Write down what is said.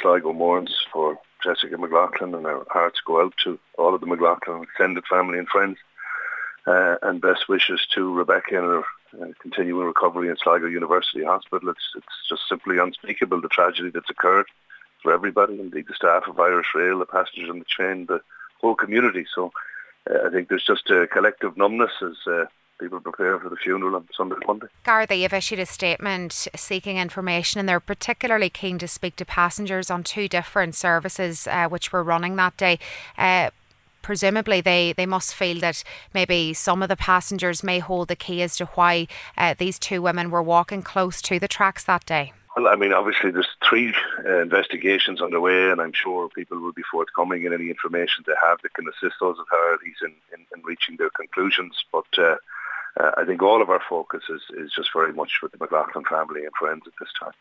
Sligo mourns for Jessica McLoughlin, and our hearts go out to all of the McLoughlin extended family and friends. Uh, and best wishes to Rebecca and her uh, continuing recovery in Sligo University Hospital. It's it's just simply unspeakable the tragedy that's occurred for everybody, indeed the staff of Irish Rail, the passengers on the train, the whole community. So uh, I think there's just a collective numbness as uh, people prepare for the funeral on Sunday Monday. Garda have issued a statement seeking information and they're particularly keen to speak to passengers on two different services uh, which were running that day. Uh, presumably they, they must feel that maybe some of the passengers may hold the key as to why uh, these two women were walking close to the tracks that day. Well, I mean, obviously there's three uh, investigations underway, and I'm sure people will be forthcoming in any information they have that can assist those authorities in, in, in reaching their conclusions. But uh, Uh, I think all of our focus is, is just very much with the McLoughlin family and friends at this time.